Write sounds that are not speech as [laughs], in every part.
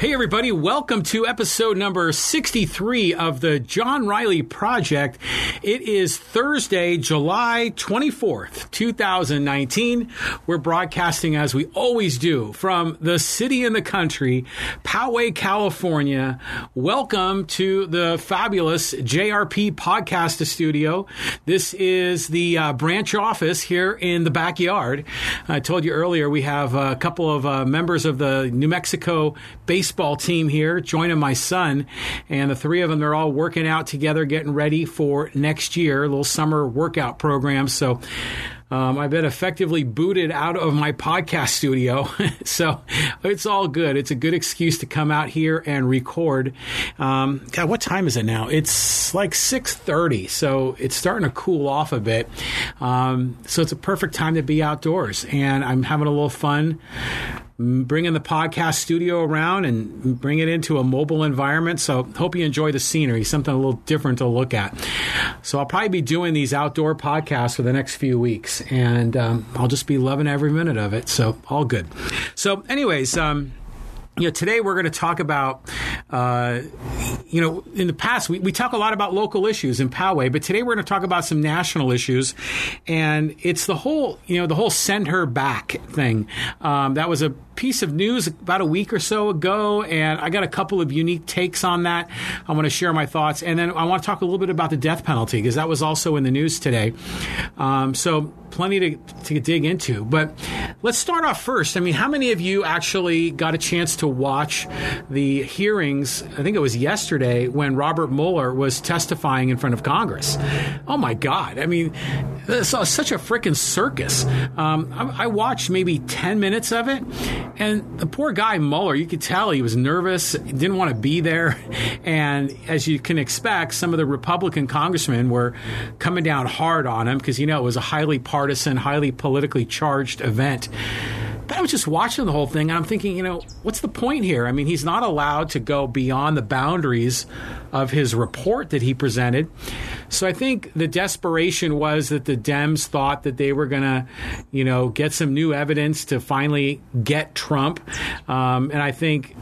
Hey, everybody, welcome to episode number 63 of the John Riley Project. It is Thursday, July 24th, 2019. We're broadcasting as we always do from the city in the country, Poway, California. Welcome to the fabulous JRP podcast studio. This is the uh, branch office here in the backyard. I told you earlier we have a couple of uh, members of the New Mexico baseball team here joining my son, and the three of them they're all working out together, getting ready for next year, little summer workout program. So. Um, I've been effectively booted out of my podcast studio, [laughs] so it's all good. It's a good excuse to come out here and record. Um, God, what time is it now? It's like six thirty, so it's starting to cool off a bit. Um, so it's a perfect time to be outdoors, and I'm having a little fun bringing the podcast studio around and bring it into a mobile environment. So hope you enjoy the scenery, something a little different to look at. So I'll probably be doing these outdoor podcasts for the next few weeks, and um, I'll just be loving every minute of it. So all good. So, anyways. Um, you know, today we're going to talk about, uh, you know, in the past we, we talk a lot about local issues in Poway, but today we're going to talk about some national issues, and it's the whole, you know, the whole send her back thing. Um, that was a piece of news about a week or so ago, and I got a couple of unique takes on that. I want to share my thoughts, and then I want to talk a little bit about the death penalty because that was also in the news today. Um, so plenty to, to dig into. But let's start off first. I mean, how many of you actually got a chance to watch the hearings? I think it was yesterday when Robert Mueller was testifying in front of Congress. Oh my God! I mean, it's such a freaking circus. Um, I, I watched maybe ten minutes of it, and the poor guy, Mueller, you could tell he was nervous, didn't want to be there. And as you can expect, some of the Republican congressmen were coming down hard on him because, you know, it was a highly partisan, highly politically charged event. But I was just watching the whole thing and I'm thinking, you know, what's the point here? I mean, he's not allowed to go beyond the boundaries of his report that he presented. So I think the desperation was that the Dems thought that they were going to, you know, get some new evidence to finally get Trump. Um, and I think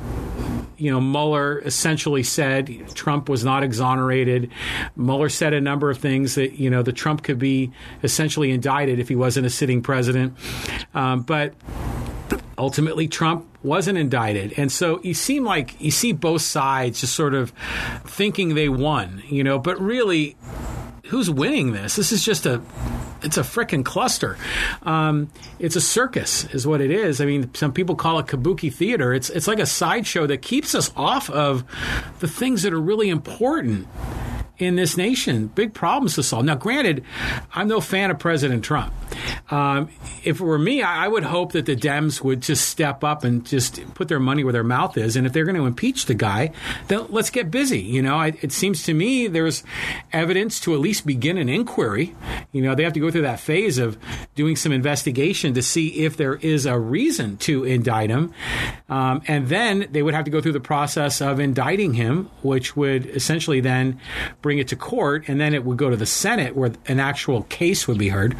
you know, Mueller essentially said Trump was not exonerated. Mueller said a number of things that, you know, the Trump could be essentially indicted if he wasn't a sitting president. Um, but ultimately, Trump wasn't indicted. And so you seem like you see both sides just sort of thinking they won, you know, but really, who's winning this? This is just a it's a freaking cluster. Um, it's a circus, is what it is. I mean, some people call it kabuki theater. It's it's like a sideshow that keeps us off of the things that are really important in this nation. Big problems to solve. Now, granted, I'm no fan of President Trump. Um, if it were me, I, I, would hope that the Dems would just step up and just put their money where their mouth is. And if they're going to impeach the guy, then let's get busy. You know, I, it seems to me there's evidence to at least begin an inquiry. You know, they have to go through that phase of doing some investigation to see if there is a reason to indict him. Um, and then they would have to go through the process of indicting him, which would essentially then bring it to court, and then it would go to the Senate where an actual case would be heard.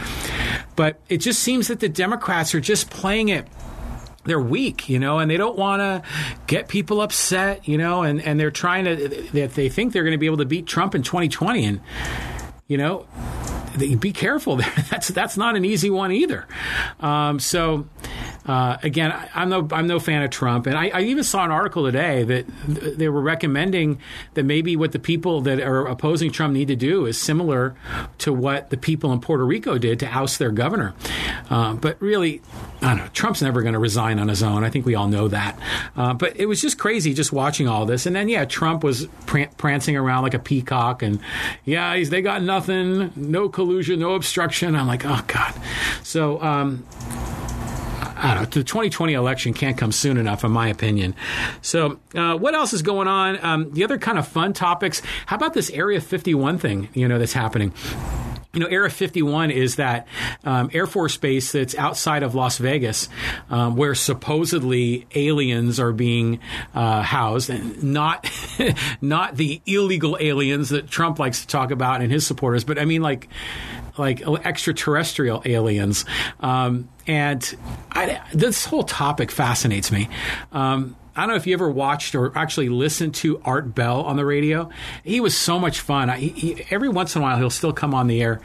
But it just seems that the Democrats are just playing it they're weak, you know, and they don't want to get people upset, you know, and, and they're trying to, that they think they're going to be able to beat Trump in 2020. And, you know, be careful. [laughs] That's, that's not an easy one either. Um, so, uh, again, I, am no I'm no fan of Trump, and I, I, even saw an article today that they were recommending that maybe what the people that are opposing Trump need to do is similar to what the people in Puerto Rico did to oust their governor. Uh, but really, I don't know. Trump's never going to resign on his own. I think we all know that. Uh, but it was just crazy just watching all this, and then yeah, Trump was pr- prancing around like a peacock, and yeah, they got nothing, no collusion, no obstruction. I'm like, oh god. So. Um, I don't know, the 2020 election can't come soon enough, in my opinion. So, uh, what else is going on? Um, the other kind of fun topics. How about this Area 51 thing? You know, that's happening. You know, Area 51 is that um, Air Force base that's outside of Las Vegas, um, where supposedly aliens are being uh, housed, and not [laughs] not the illegal aliens that Trump likes to talk about and his supporters, but I mean like like extraterrestrial aliens. Um, and I, this whole topic fascinates me. Um, I don't know if you ever watched or actually listened to Art Bell on the radio. He was so much fun. I, he, every once in a while, he'll still come on the air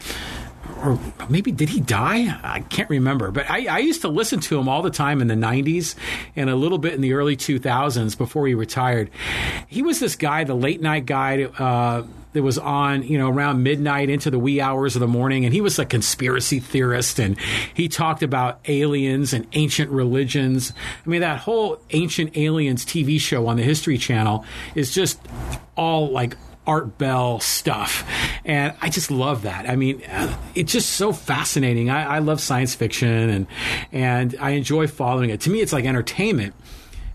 or maybe did he die? I can't remember. But I, I, used to listen to him all the time in the 90s and a little bit in the early 2000s before he retired. He was this guy, the late night guy. Uh, that was on, you know, around midnight into the wee hours of the morning. And he was a conspiracy theorist and he talked about aliens and ancient religions. I mean, that whole Ancient Aliens TV show on the History Channel is just all like Art Bell stuff. And I just love that. I mean, it's just so fascinating. I, I, love science fiction and, and I enjoy following it. To me, it's like entertainment,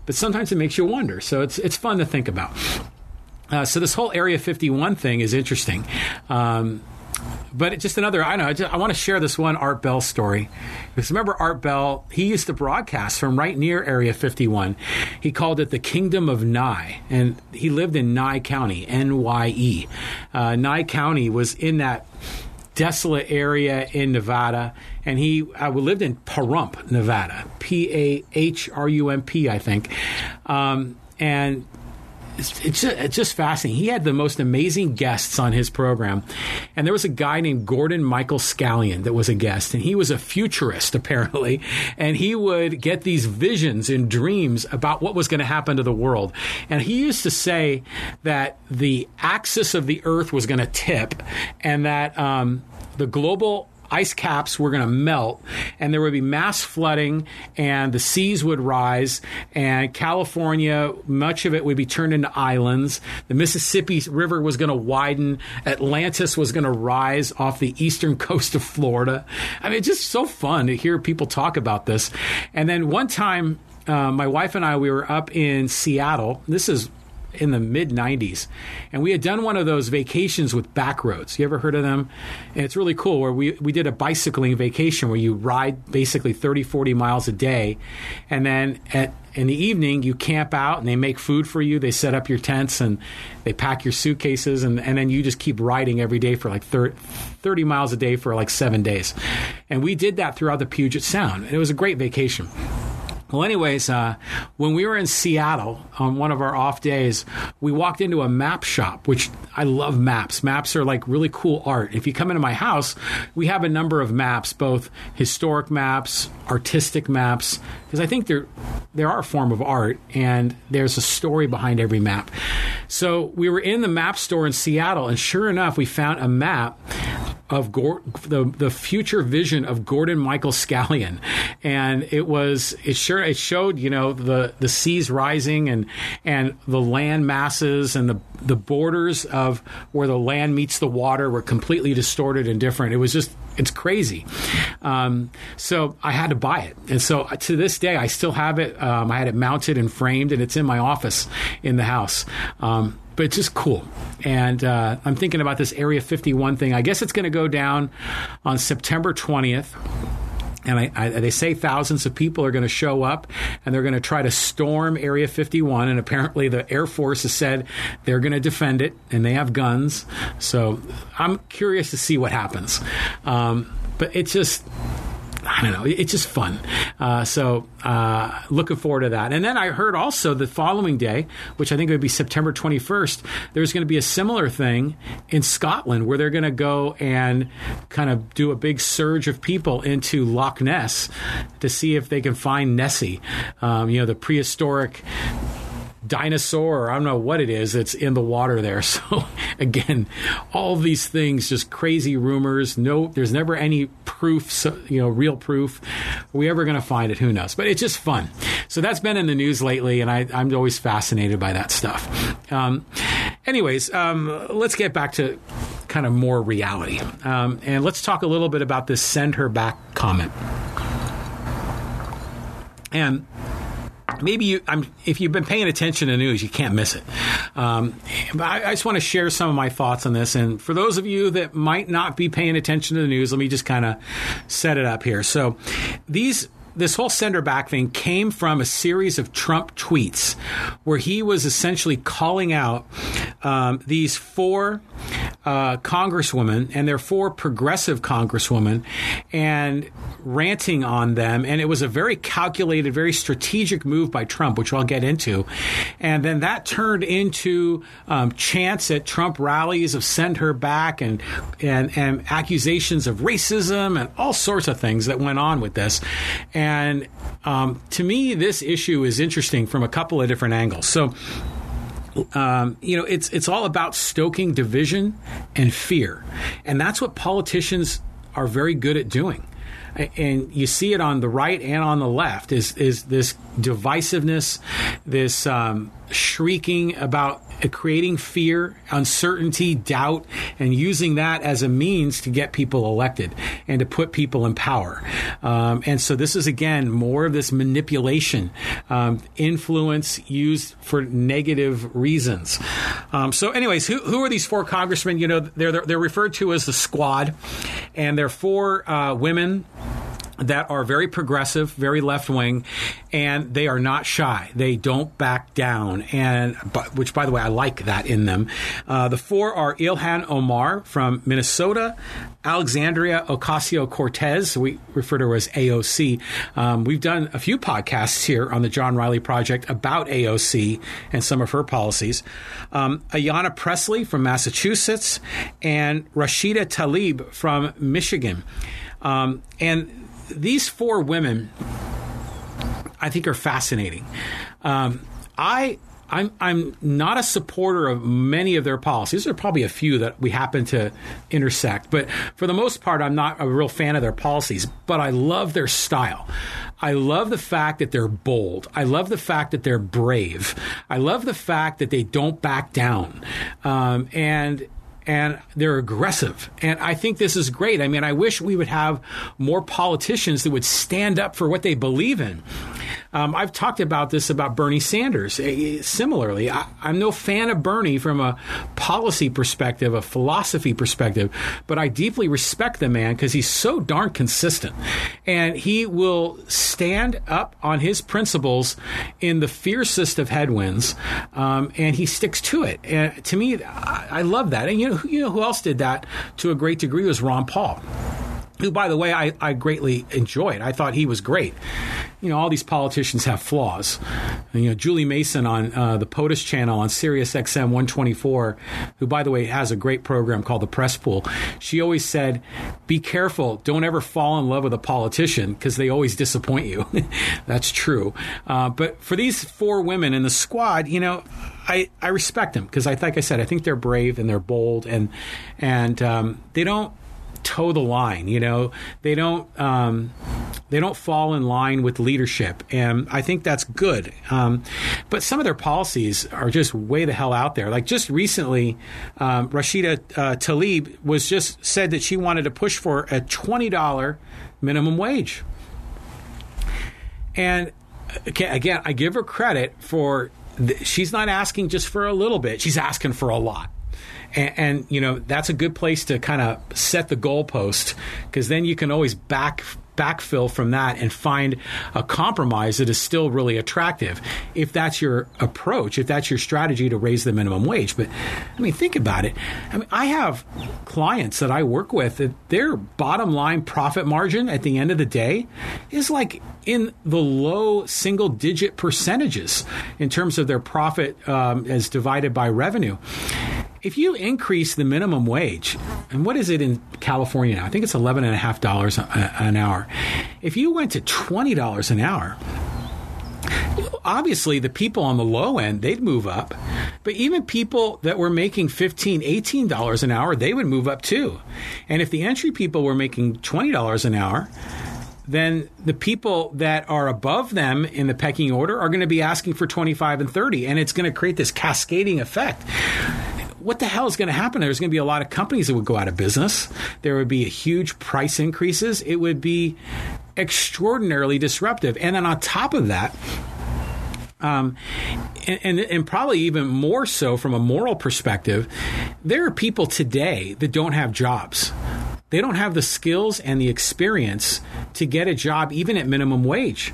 but sometimes it makes you wonder. So it's, it's fun to think about. Uh, so this whole Area 51 thing is interesting. Um, but just another, I know, I, I want to share this one Art Bell story. Because remember, Art Bell, he used to broadcast from right near Area 51. He called it the Kingdom of Nye, and he lived in Nye County, N Y E. Uh, Nye County was in that desolate area in Nevada, and he uh, lived in Pahrump, Nevada, P A H R U M P, I think. Um, and it's, just, it's just fascinating. He had the most amazing guests on his program. And there was a guy named Gordon Michael Scallion that was a guest, and he was a futurist, [laughs] apparently. And he would get these visions and dreams about what was going to happen to the world. And he used to say that the axis of the earth was going to tip and that um, the global ice caps were going to melt and there would be mass flooding and the seas would rise and California, much of it would be turned into islands. The Mississippi River was going to widen. Atlantis was going to rise off the eastern [laughs] coast of Florida. I mean, it's just so fun to hear people talk about this. And then one time, uh, my wife and I, we were up in Seattle. This is in the mid 90s. And we had done one of those vacations with Backroads. You ever heard of them? And it's really cool where we, we did a bicycling vacation where you ride basically 30, 40 miles a day. And then at, in the evening, you camp out and they make food for you. They set up your tents and they pack your suitcases. And, and then you just keep riding every day for like 30, 30 miles a day for like seven days. And we did that throughout the Puget Sound. And it was a great vacation. Well, anyways, uh, when we were in Seattle on one of our off days, we walked into a map shop, which I love maps. Maps are like really cool art. If you come into my house, we have a number of maps, both historic maps, artistic maps, because I think they're, they are a form of art and there's a story behind every map. So we were in the map store in Seattle, and sure enough, we found a map of Gor- the the future vision of Gordon Michael Scallion, and it was it sure it showed you know the the seas rising and and the land masses and the the borders of where the land meets the water were completely distorted and different. It was just it's crazy. Um, so I had to buy it, and so to this day I still have it. Um, I had it mounted and framed, and it's in my office in the house. Um, but it's just cool. And uh, I'm thinking about this Area 51 thing. I guess it's going to go down on September 20th. And I, I, they say thousands of people are going to show up and they're going to try to storm Area 51. And apparently, the Air Force has said they're going to defend it and they have guns. So I'm curious to see what happens. Um, but it's just I don't know. It's just fun. Uh, so uh, looking forward to that. And then I heard also the following day, which I think would be September 21st, there's going to be a similar thing in Scotland where they're going to go and kind of do a big surge of people into Loch Ness to see if they can find Nessie, um, you know, the prehistoric dinosaur or I don't know what it is that's in the water there. [laughs] So again, all these things, just crazy rumors. No, there's never any proof, you know, real proof. Are we ever going to find it? Who knows? But it's just fun. So that's been in the news lately, and I, am always fascinated by that stuff. Um, anyways, um, let's get back to kind of more reality. Um, and let's talk a little bit about this send her back comment. And maybe you, I'm, if you've been paying attention to the news, you can't miss it. Um, but I, I, just want to share some of my thoughts on this. And for those of you that might not be paying attention to the news, let me just kind of set it up here. So these this whole sender back thing came from a series of Trump tweets where he was essentially calling out um, these four uh, congresswomen, and they're four progressive congresswomen, and ranting on them. And it was a very calculated, very strategic move by Trump, which I'll get into. And then that turned into um, chants at Trump rallies of send her back and, and, and accusations of racism and all sorts of things that went on with this. And um, to me, this issue is interesting from a couple of different angles. So, um, you know, it's it's all about stoking division and fear, and that's what politicians are very good at doing. And you see it on the right and on the left is is this divisiveness, this um, shrieking about creating fear, uncertainty, doubt, and using that as a means to get people elected and to put people in power. Um, and so this is again more of this manipulation, um, influence used for negative reasons. Um, so, anyways, who, who are these four congressmen? You know, they're they're referred to as the Squad, and they're four uh, women that are very progressive, very left wing, and they are not shy. They don't back down, and which, by the way, I like that in them. Uh, the four are Ilhan Omar from Minnesota, Alexandria Ocasio Cortez. We refer to her as AOC. Um, we've done a few podcasts here on the John Riley Project about AOC and some of her policies. Um, Ayanna Pressley from Massachusetts, and Rashida Tlaib from Michigan. Um, and these four women, I think, are fascinating. Um, I I'm I'm not a supporter of many of their policies. There are probably a few that we happen to intersect, but for the most part, I'm not a real fan of their policies. But I love their style. I love the fact that they're bold. I love the fact that they're brave. I love the fact that they don't back down. Um, and and they're aggressive. And I think this is great. I mean, I wish we would have more politicians that would stand up for what they believe in. Um, I've talked about this about Bernie Sanders. Eh, similarly, I, am no fan of Bernie from a policy perspective, a philosophy perspective, but I deeply respect the man because he's so darn consistent. And he will stand up on his principles in the fiercest of headwinds, um, and he sticks to it. And to me, I, I love that. And you know, you know who else did that to a great degree was Ron Paul who, by the way, I, I greatly enjoyed. I thought he was great. You know, all these politicians have flaws. You know, Julie Mason on uh, the POTUS channel on Sirius XM 124, who, by the way, has a great program called The Press Pool, she always said, be careful. Don't ever fall in love with a politician because they always disappoint you. [laughs] That's true. Uh, but for these four women in the squad, you know, I, I respect them because I, like I said, I think they're brave and they're bold and, and um, they don't toe the line. You know, they don't um, they don't fall in line with leadership, and I think that's good. Um, but some of their policies are just way the hell out there. Like just recently, um, Rashida uh, Tlaib was just said that she wanted to push for a twenty dollar minimum wage, and again, I give her credit for. she's not asking just for a little bit; she's asking for a lot. And, and, you know that's a good place to kind of set the goalpost because then you can always back backfill from that and find a compromise that is still really attractive if that's your approach if that's your strategy to raise the minimum wage. But i mean think about it. I mean i have clients that i work with that their bottom line profit margin at the end of the day is like in the low single digit percentages in terms of their profit um, as divided by revenue if you increase the minimum wage, and what is it in California now? I think it's $11.5 an hour. If you went to $20 an hour, obviously the people on the low end they'd move up but even people that were making $15 $18 an hour they would move up too and if the entry people were making $20 an hour then the people that are above them in the pecking order are going to be asking for 25 and 30 and it's going to create this cascading effect what the hell is going to happen? There's going to be a lot of companies that would go out of business. There would be huge price increases. It would be extraordinarily disruptive. And then on top of that, um, and, and, and, probably even more so from a moral perspective, there are people today that don't have jobs. They don't have the skills and the experience to get a job even at minimum wage.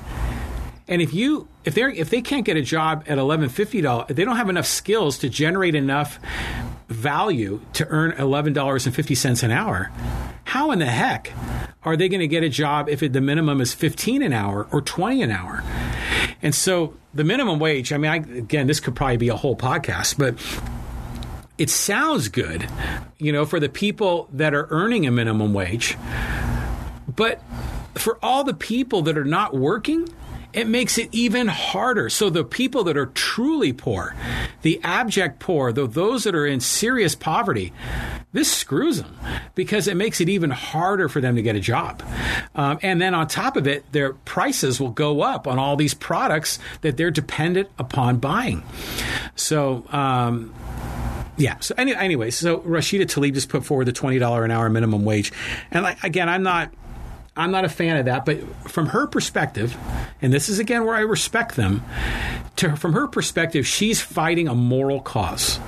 And if you if they if they can't get a job at eleven fifty dollars, they don't have enough skills to generate enough value to earn $11.50 an hour, how in the heck are they going to get a job if the minimum is 15 an hour or 20 an hour? And so the minimum wage, I mean, I, again, this could probably be a whole podcast, but it sounds good, you know, for the people that are earning a minimum wage. But for all the people that are not working, it makes it even harder. So the people that are truly poor, the abject poor, the, those that are in serious poverty, this screws them because it makes it even harder for them to get a job. Um, and then on top of it, their prices will go up on all these products that they're dependent upon buying. So, um, yeah. So any, anyway, so Rashida Tlaib just put forward the twenty dollar an hour minimum wage, and like again, I'm not. I'm not a fan of that, but from her perspective, and this is again where I respect them, to, from her perspective, she's fighting a moral cause.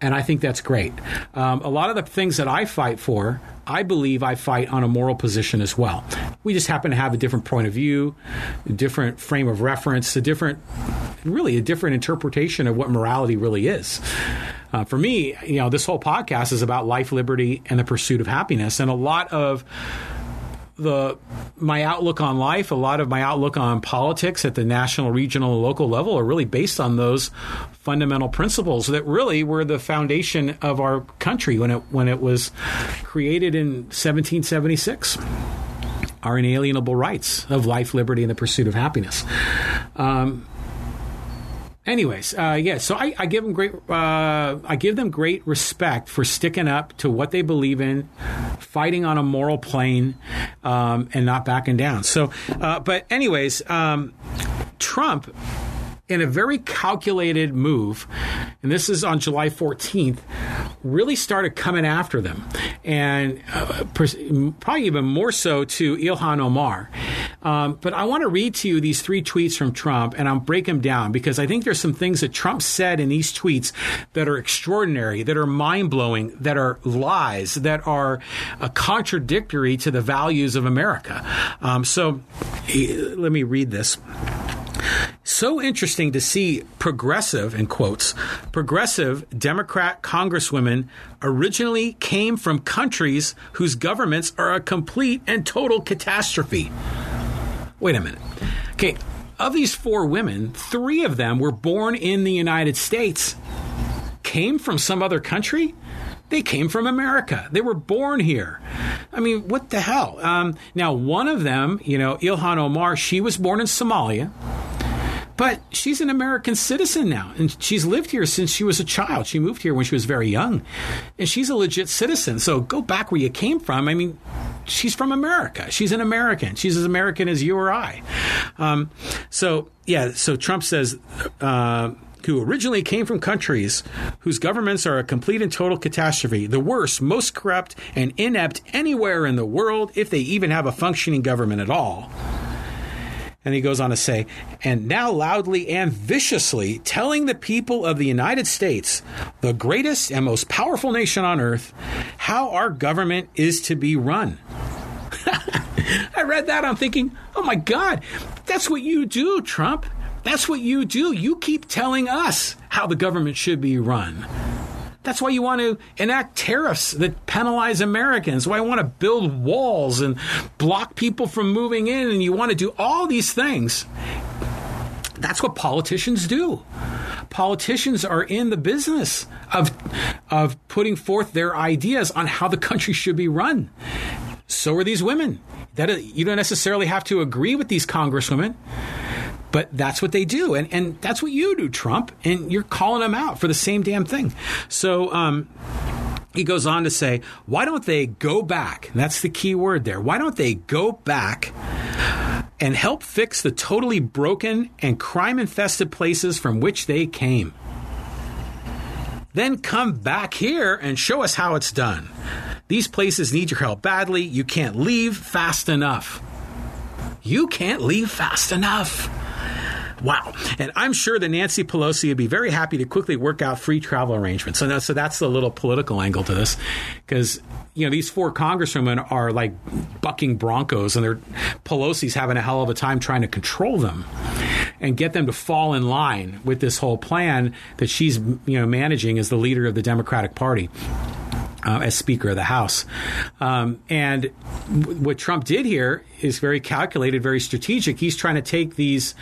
And I think that's great. Um, a lot of the things that I fight for, I believe I fight on a moral position as well. We just happen to have a different point of view, a different frame of reference, a different, really, a different interpretation of what morality really is. Uh, for me, you know, this whole podcast is about life, liberty, and the pursuit of happiness. And a lot of the my outlook on life, a lot of my outlook on politics at the national, regional, and local level are really based on those fundamental principles that really were the foundation of our country when it when it was created in 1776. Our inalienable rights of life, liberty, and the pursuit of happiness. Um, anyways, uh, yeah. So I, I, give them great. Uh, I give them great respect for sticking up to what they believe in, fighting on a moral plane, um, and not backing down. So, uh, but anyways, um, Trump in a very calculated move, and this is on July 14th, really started coming after them, and uh, probably even more so to Ilhan Omar. Um, but I want to read to you these three tweets from Trump, and I'll break them down because I think there's some things that Trump said in these tweets that are extraordinary, that are mind blowing, that are lies, that are uh, contradictory to the values of America. Um, so let me read this. So interesting to see progressive, in quotes, progressive Democrat congresswomen originally came from countries whose governments are a complete and total catastrophe. Wait a minute. Okay, of these four women, three of them were born in the United States. Came from some other country? They came from America. They were born here. I mean, what the hell? Um, now, one of them, you know, Ilhan Omar, she was born in Somalia. But she's an American citizen now, and she's lived here since she was a child. She moved here when she was very young, and she's a legit citizen. So go back where you came from. I mean, she's from America. She's an American. She's as American as you or I. Um, so yeah. So Trump says. Uh, who originally came from countries whose governments are a complete and total catastrophe, the worst, most corrupt, and inept anywhere in the world, if they even have a functioning government at all. And he goes on to say, and now loudly and viciously telling the people of the United States, the greatest and most powerful nation on earth, how our government is to be run. [laughs] I read that. I'm thinking, oh my God, that's what you do, Trump. That's what you do. You keep telling us how the government should be run. That's why you want to enact tariffs that penalize Americans. Why you want to build walls and block people from moving in, and you want to do all these things. That's what politicians do. Politicians are in the business of of putting forth their ideas on how the country should be run. So are these women. That uh, you don't necessarily have to agree with these congresswomen but that's what they do. And, and that's what you do, Trump. And you're calling them out for the same damn thing. So, um, he goes on to say, why don't they go back? That's the key word there. Why don't they go back and help fix the totally broken and crime infested places from which they came? Then come back here and show us how it's done. These places need your help badly. You can't leave fast enough. You can't leave fast enough. Wow. And I'm sure that Nancy Pelosi would be very happy to quickly work out free travel arrangements. So, so that's the little political angle to this. Because, you know, these four congresswomen are like bucking broncos and they're Pelosi's having a hell of a time trying to control them. and get them to fall in line with this whole plan that she's you know managing as the leader of the Democratic Party uh, as Speaker of the House. Um, and w- what Trump did here is very calculated, very strategic. He's trying to take these,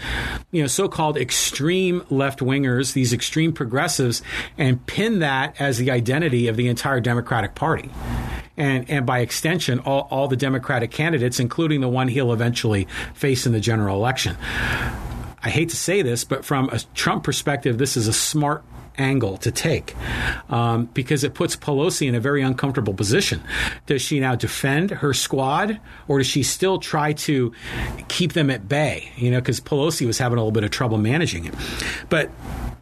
you know, so-called extreme left wingers, these extreme progressives, and pin that as the identity of the entire Democratic Party. And, and by extension, all, all the Democratic candidates, including the one he'll eventually face in the general election. I hate to say this, but from a Trump perspective, this is a smart angle to take um, because it puts Pelosi in a very uncomfortable position. Does she now defend her squad or does she still try to keep them at bay? You know, because Pelosi was having a little bit of trouble managing it. But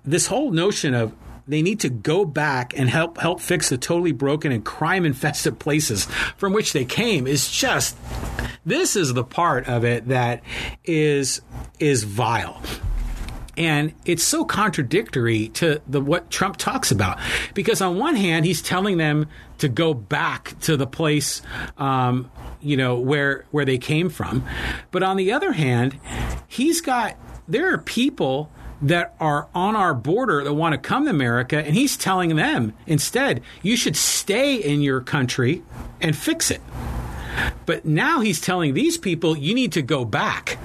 this whole notion of they need to go back and help help fix the totally broken and crime infested places from which they came. Is just this is the part of it that is is vile. And it's so contradictory to the what Trump talks about. Because on one hand he's telling them to go back to the place um, you know where where they came from. But on the other hand he's got there are people that are on our border that want to come to America, and he's telling them instead, you should stay in your country and fix it. But now he's telling these people, you need to go back.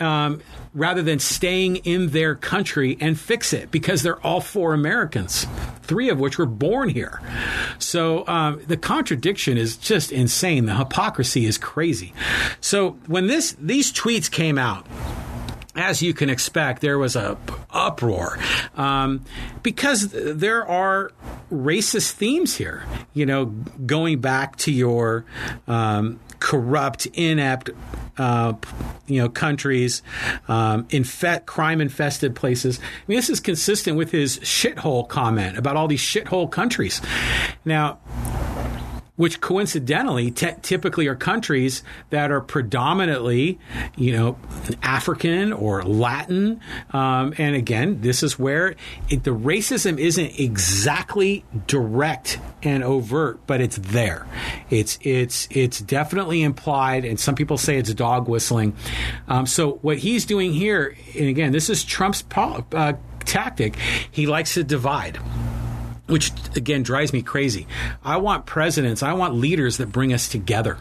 Um, rather than staying in their country and fix it because they're all four Americans, three of which were born here. So um, the contradiction is just insane. The hypocrisy is crazy. So when this these tweets came out, as you can expect, there was a uproar um, because there are racist themes here. You know, going back to your um, corrupt, inept, uh, you know, countries, um, infest, crime-infested places. I mean, this is consistent with his shithole comment about all these shithole countries. Now, which coincidentally t- typically are countries that are predominantly, you know, African or Latin. Um, and again, this is where it, the racism isn't exactly direct and overt, but it's there. It's it's it's definitely implied, and some people say it's dog whistling. Um, so what he's doing here, and again, this is Trump's uh, tactic. He likes to divide which again drives me crazy. I want presidents, I want leaders that bring us together.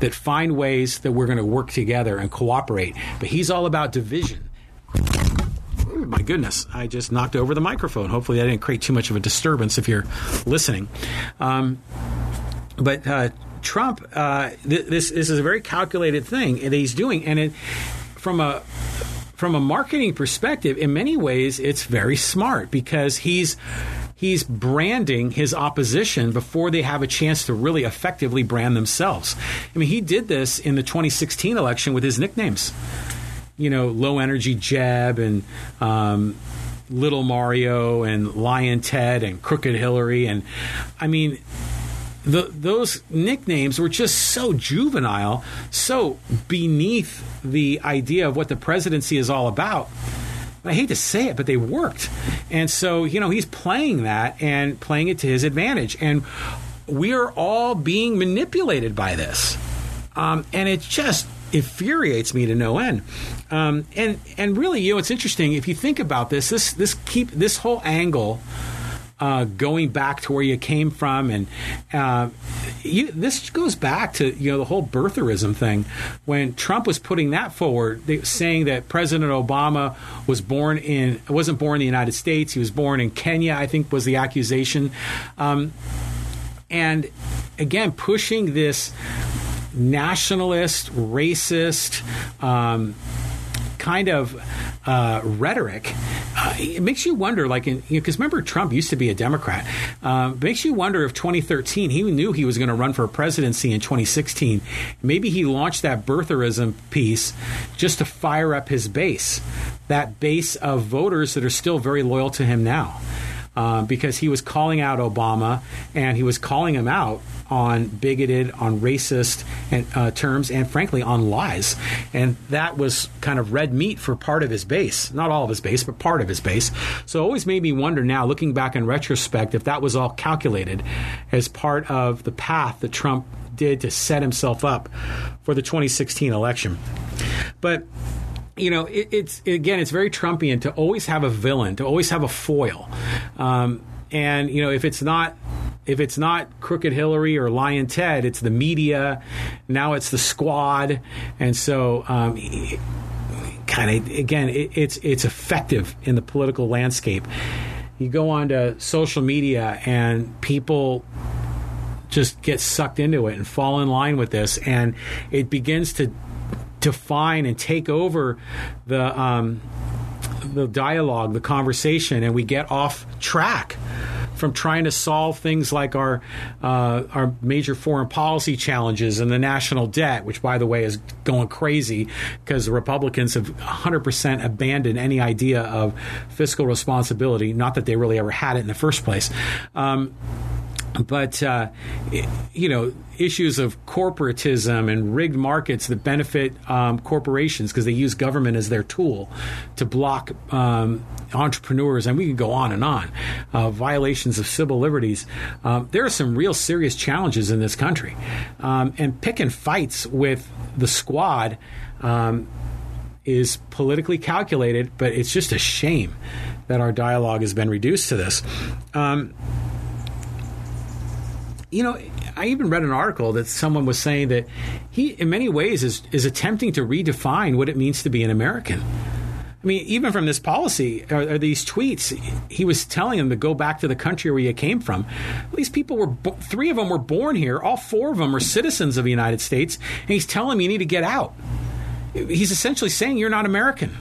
That find ways that we're going to work together and cooperate. But he's all about division. My goodness, I just knocked over the microphone. Hopefully, I didn't create too much of a disturbance if you're listening. Um, but uh, Trump, uh, th- this, this is a very calculated thing that he's doing. And it, from a from a marketing perspective, in many ways, it's very smart because he's he's branding his opposition before they have a chance to really effectively brand themselves. I mean, he did this in the 2016 election with his nicknames. You know, low energy Jeb and um, Little Marco and Lyin' Ted and Crooked Hillary. And I mean, the, those nicknames were just so juvenile, so beneath the idea of what the presidency is all about. I hate to say it, but they worked. And so, you know, he's playing that and playing it to his advantage. And we are all being manipulated by this. Um, and it just infuriates me to no end. Um, and and really, you know, it's interesting if you think about this. This this keep this whole angle uh, going back to where you came from, and uh, you, this goes back to you know the whole birtherism thing. When Trump was putting that forward, they, saying that President Obama was born in wasn't born in the United States, he was born in Kenya. I think was the accusation, um, and again pushing this nationalist, racist. Um, kind of uh, rhetoric, uh, it makes you wonder. Like, because you know, remember, Trump used to be a Democrat. Uh, makes you wonder if 2013 he knew he was going to run for a presidency in 2016. Maybe he launched that birtherism piece just to fire up his base, that base of voters that are still very loyal to him now. Uh, because he was calling out Obama and he was calling him out on bigoted, on racist and, uh, terms, and frankly on lies. And that was kind of red meat for part of his base, not all of his base, but part of his base. So it always made me wonder now, looking back in retrospect, if that was all calculated as part of the path that Trump did to set himself up for the 2016 election. But you know, it, it's again, it's very Trumpian to always have a villain, to always have a foil, um, and you know, if it's not if it's not crooked Hillary or Lyin' Ted, it's the media. Now it's the squad, and so um, kind of again, it, it's it's effective in the political landscape. You go onto social media, and people just get sucked into it and fall in line with this, and it begins to define and take over the um, the dialogue, the conversation, and we get off track from trying to solve things like our uh, our major foreign policy challenges and the national debt, which, by the way, is going crazy because the Republicans have 100% abandoned any idea of fiscal responsibility. Not that they really ever had it in the first place. Um, but uh, you know issues of corporatism and rigged markets that benefit um, corporations because they use government as their tool to block um, entrepreneurs and we can go on and on uh, violations of civil liberties. Um, there are some real serious challenges in this country. Um, and picking fights with the squad um, is politically calculated but it's just a shame that our dialogue has been reduced to this. Um, you know, I even read an article that someone was saying that he, in many ways, is is attempting to redefine what it means to be an American. I mean, even from this policy or, or, these tweets, he was telling them to go back to the country where you came from. These people were three of them were born here. All four of them are citizens of the United States, and he's telling them you need to get out. He's essentially saying you're not American.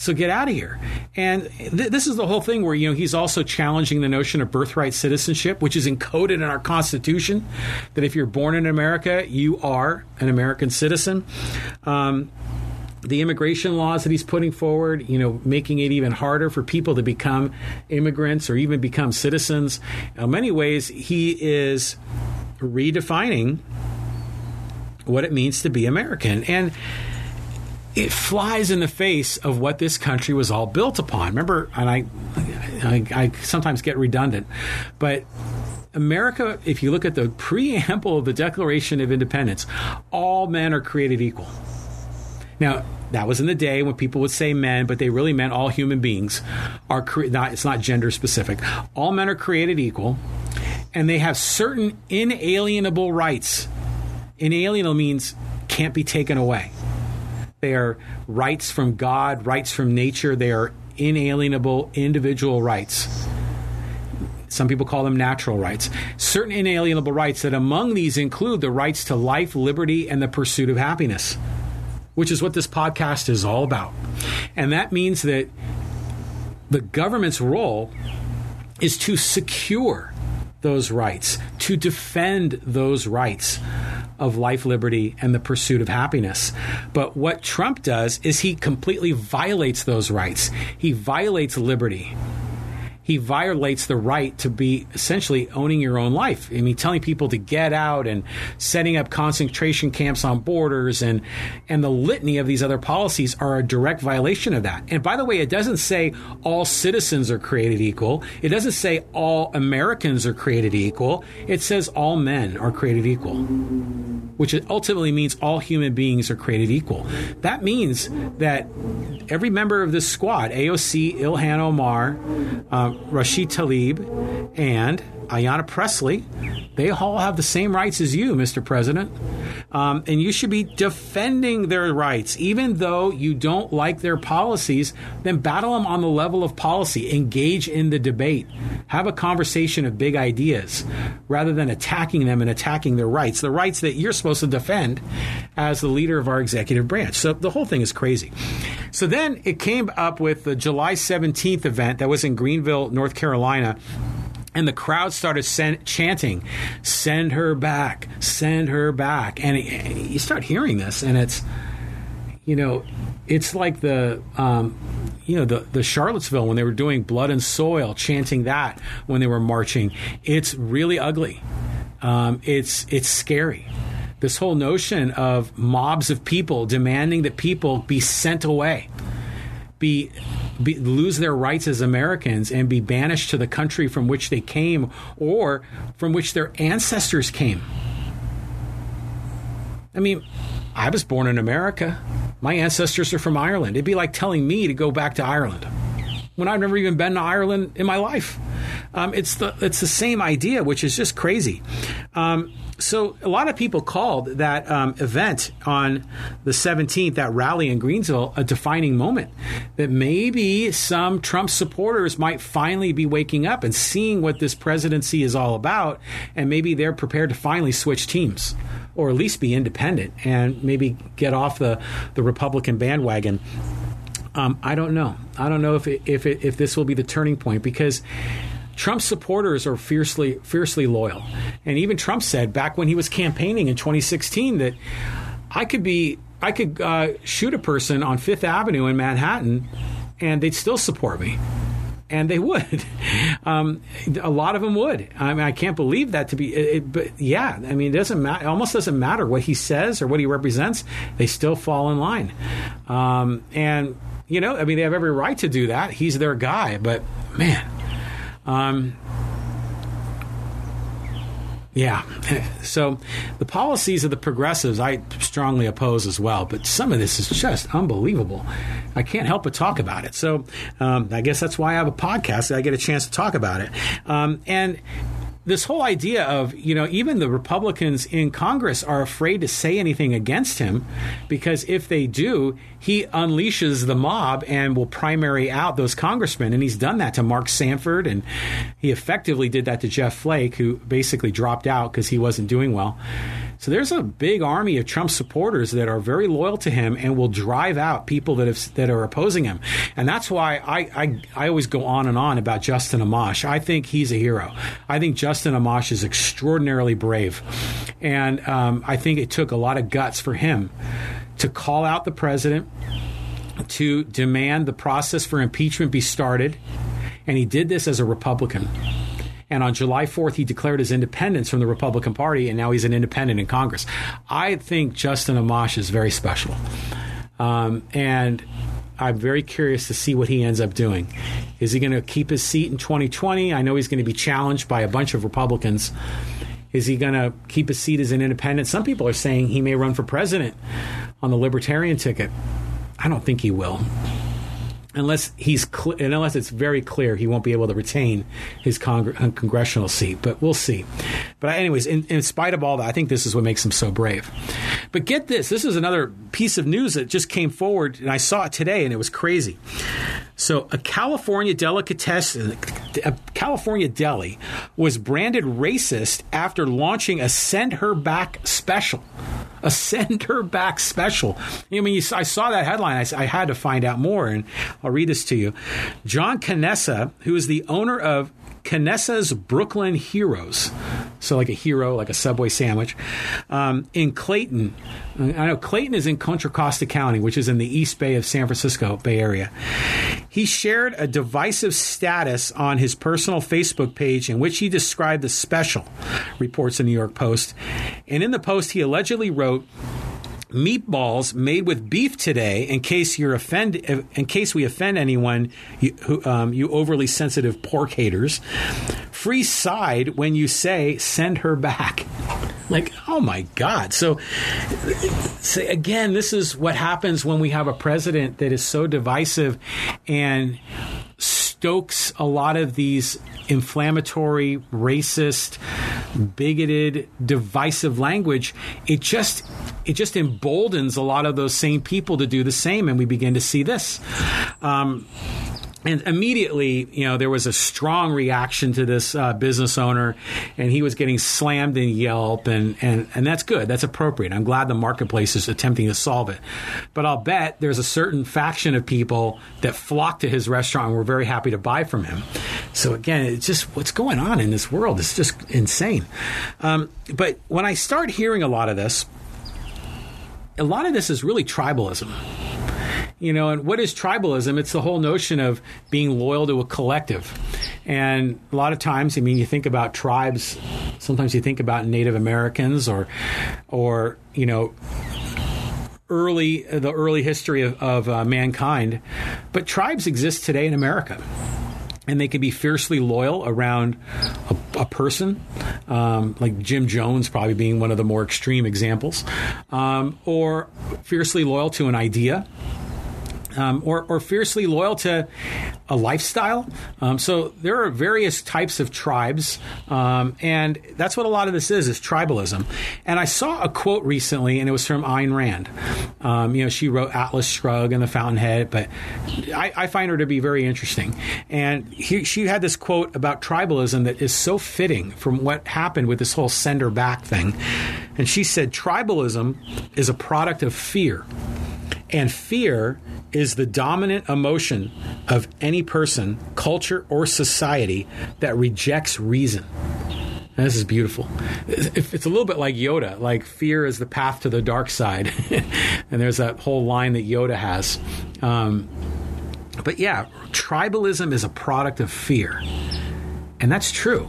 So get out of here. And th- this is the whole thing where, you know, he's also challenging the notion of birthright citizenship, which is encoded in our Constitution that if you're born in America, you are an American citizen. Um, the immigration laws that he's putting forward, you know, making it even harder for people to become immigrants or even become citizens. In many ways, he is redefining what it means to be American. And it flies in the face of what this country was all built upon. Remember, and I, I, I, sometimes get redundant, but America, if you look at the preamble of the Declaration of Independence, all men are created equal. Now, that was in the day when people would say men, but they really meant all human beings are cre- not. It's not gender specific. All men are created equal, and they have certain inalienable rights. Inalienable means can't be taken away. They are rights from God, rights from nature. They are inalienable individual rights. Some people call them natural rights. Certain inalienable rights that among these include the rights to life, liberty, and the pursuit of happiness, which is what this podcast is all about. And that means that the government's role is to secure those rights, to defend those rights of life, liberty, and the pursuit of happiness. But what Trump does is he completely violates those rights. He violates liberty he violates the right to be essentially owning your own life. I mean, telling people to get out and setting up concentration camps on borders and and the litany of these other policies are a direct violation of that. And by the way, it doesn't say all citizens are created equal. It doesn't say all Americans are created equal. It says all men are created equal, which ultimately means all human beings are created equal. That means that every member of this squad, AOC, Ilhan Omar, um, Rashid Tlaib, and Ayanna Pressley, they all have the same rights as you, Mr. President. Um, and you should be defending their rights. Even though you don't like their policies, then battle them on the level of policy. Engage in the debate. Have a conversation of big ideas rather than attacking them and attacking their rights, the rights that you're supposed to defend as the leader of our executive branch. So the whole thing is crazy. So then it came up with the July 17th event that was in Greenville, North Carolina and the crowd started send, chanting, "Send her back! Send her back!" And it, you start hearing this, and it's, you know, it's like the, um, you know, the the Charlottesville when they were doing "Blood and Soil," chanting that when they were marching. It's really ugly. Um, it's it's scary. This whole notion of mobs of people demanding that people be sent away, be be, lose their rights as Americans and be banished to the country from which they came or from which their ancestors came. I mean, I was born in America. my ancestors are from Ireland. It'd be like telling me to go back to Ireland when I've never even been to Ireland in my life. Um, it's the it's the same idea, which is just crazy. Um, so a lot of people called that um, event on the 17th, that rally in Greenville, a defining moment. That maybe some Trump supporters might finally be waking up and seeing what this presidency is all about, and maybe they're prepared to finally switch teams or at least be independent and maybe get off the, the Republican bandwagon. Um, I don't know. I don't know if it, if it, if this will be the turning point because Trump's supporters are fiercely fiercely loyal, and even Trump said back when he was campaigning in 2016 that I could be I could uh, shoot a person on Fifth Avenue in Manhattan, and they'd still support me. And they would. [laughs] Um, a lot of them would. I mean, I can't believe that to be. It, but yeah, I mean, it doesn't matter. Almost doesn't matter what he says or what he represents. They still fall in line. Um, and you know, I mean, they have every right to do that. He's their guy. But man, um, yeah. So the policies of the progressives I strongly oppose as well, but some of this is just unbelievable. I can't help but talk about it. So um, I guess that's why I have a podcast. I get a chance to talk about it. Um, and this whole idea of, you know, even the Republicans in Congress are afraid to say anything against him because if they do, he unleashes the mob and will primary out those congressmen. And he's done that to Mark Sanford, and he effectively did that to Jeff Flake, who basically dropped out because he wasn't doing well. So there's a big army of Trump supporters that are very loyal to him and will drive out people that have, that are opposing him. And that's why I, I, I always go on and on about Justin Amash. I think he's a hero. I think Justin Amash is extraordinarily brave, and um, I think it took a lot of guts for him to call out the president, to demand the process for impeachment be started, and he did this as a Republican. And on July 4th, he declared his independence from the Republican Party, and now he's an independent in Congress. I think Justin Amash is very special. Um, and I'm very curious to see what he ends up doing. Is he going to keep his seat in 2020? I know he's going to be challenged by a bunch of Republicans. Is he going to keep his seat as an independent? Some people are saying he may run for president on the Libertarian ticket. I don't think he will unless he's cl- unless it's very clear he won't be able to retain his congr- uh, congressional seat. But we'll see. But anyways, in, in, spite of all that, I think this is what makes him so brave. But get this: this is another piece of news that just came forward, and I saw it today, and it was crazy. So, a California delicatessen, a California deli, was branded racist after launching a "Send Her Back" special. A "Send Her Back" special. I mean, I saw that headline. I, had to find out more, and I'll read this to you. John Canessa, who is the owner of Canessa's Brooklyn Heroes. So, like a hero, like a Subway sandwich. Um, in Clayton, I know Clayton is in Contra Costa County, which is in the East Bay of San Francisco Bay Area. He shared a divisive status on his personal Facebook page in which he described the special, reports in the New York Post. And in the post, he allegedly wrote, meatballs made with beef today in case you're offend in case we offend anyone you, who, um, you overly sensitive pork haters. Free side when you say send her back. Like oh my god. So, so again this is what happens when we have a president that is so divisive and stokes a lot of these inflammatory, racist, bigoted, divisive language, it just it just emboldens a lot of those same people to do the same, and we begin to see this. Um, and immediately, you know, there was a strong reaction to this uh, business owner, and he was getting slammed in Yelp, and, and, and that's good. That's appropriate. I'm glad the marketplace is attempting to solve it. But I'll bet there's a certain faction of people that flock to his restaurant and were very happy to buy from him. So again, it's just what's going on in this world is just insane. Um, but when I start hearing a lot of this, a lot of this is really tribalism you know, and what is tribalism? It's the whole notion of being loyal to a collective. And a lot of times, I mean, you think about tribes. Sometimes you think about Native Americans, or, or you know, early the early history of, of uh, mankind. But tribes exist today in America and they can be fiercely loyal around a, a person, um, like Jim Jones, probably being one of the more extreme examples, um, or fiercely loyal to an idea um, or, or, fiercely loyal to a lifestyle. Um, so there are various types of tribes, um, and that's what a lot of this is: is tribalism. And I saw a quote recently, and it was from Ayn Rand. Um, you know, she wrote Atlas Shrugged and The Fountainhead, but I, I find her to be very interesting. And he, she had this quote about tribalism that is so fitting from what happened with this whole send her back thing. And she said, "Tribalism is a product of fear." And fear is the dominant emotion of any person, culture, or society that rejects reason. And this is beautiful. It's a little bit like Yoda, like fear is the path to the dark side. [laughs] and there's that whole line that Yoda has. Um, but yeah, tribalism is a product of fear. And that's true.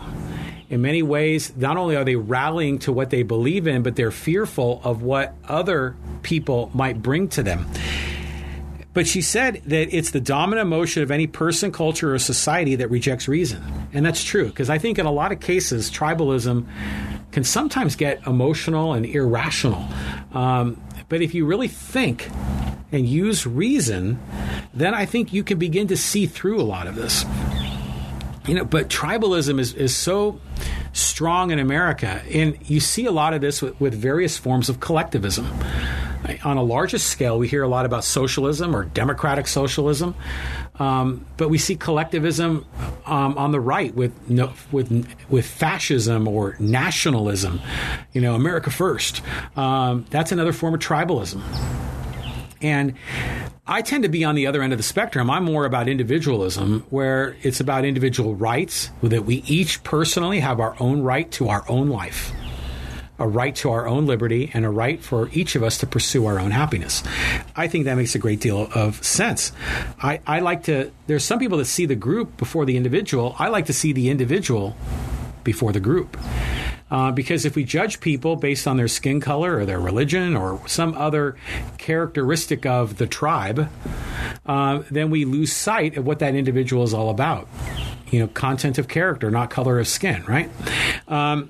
In many ways, not only are they rallying to what they believe in, but they're fearful of what other people might bring to them. But she said that it's the dominant emotion of any person, culture, or society that rejects reason. And that's true, because I think in a lot of cases, tribalism can sometimes get emotional and irrational. Um, but if you really think and use reason, then I think you can begin to see through a lot of this. You know, but tribalism is, is so strong in America, and you see a lot of this with, with various forms of collectivism on a larger scale, we hear a lot about socialism or democratic socialism, um, but we see collectivism um, on the right with no, with with fascism or nationalism. You know, America first. Um, that's another form of tribalism. And I tend to be on the other end of the spectrum. I'm more about individualism, where it's about individual rights, that we each personally have our own right to our own life a right to our own liberty and a right for each of us to pursue our own happiness. I think that makes a great deal of sense. I, I like to, there's some people that see the group before the individual. I like to see the individual before the group. Uh, because if we judge people based on their skin color or their religion or some other characteristic of the tribe, uh, then we lose sight of what that individual is all about. You know, content of character, not color of skin, right? Um,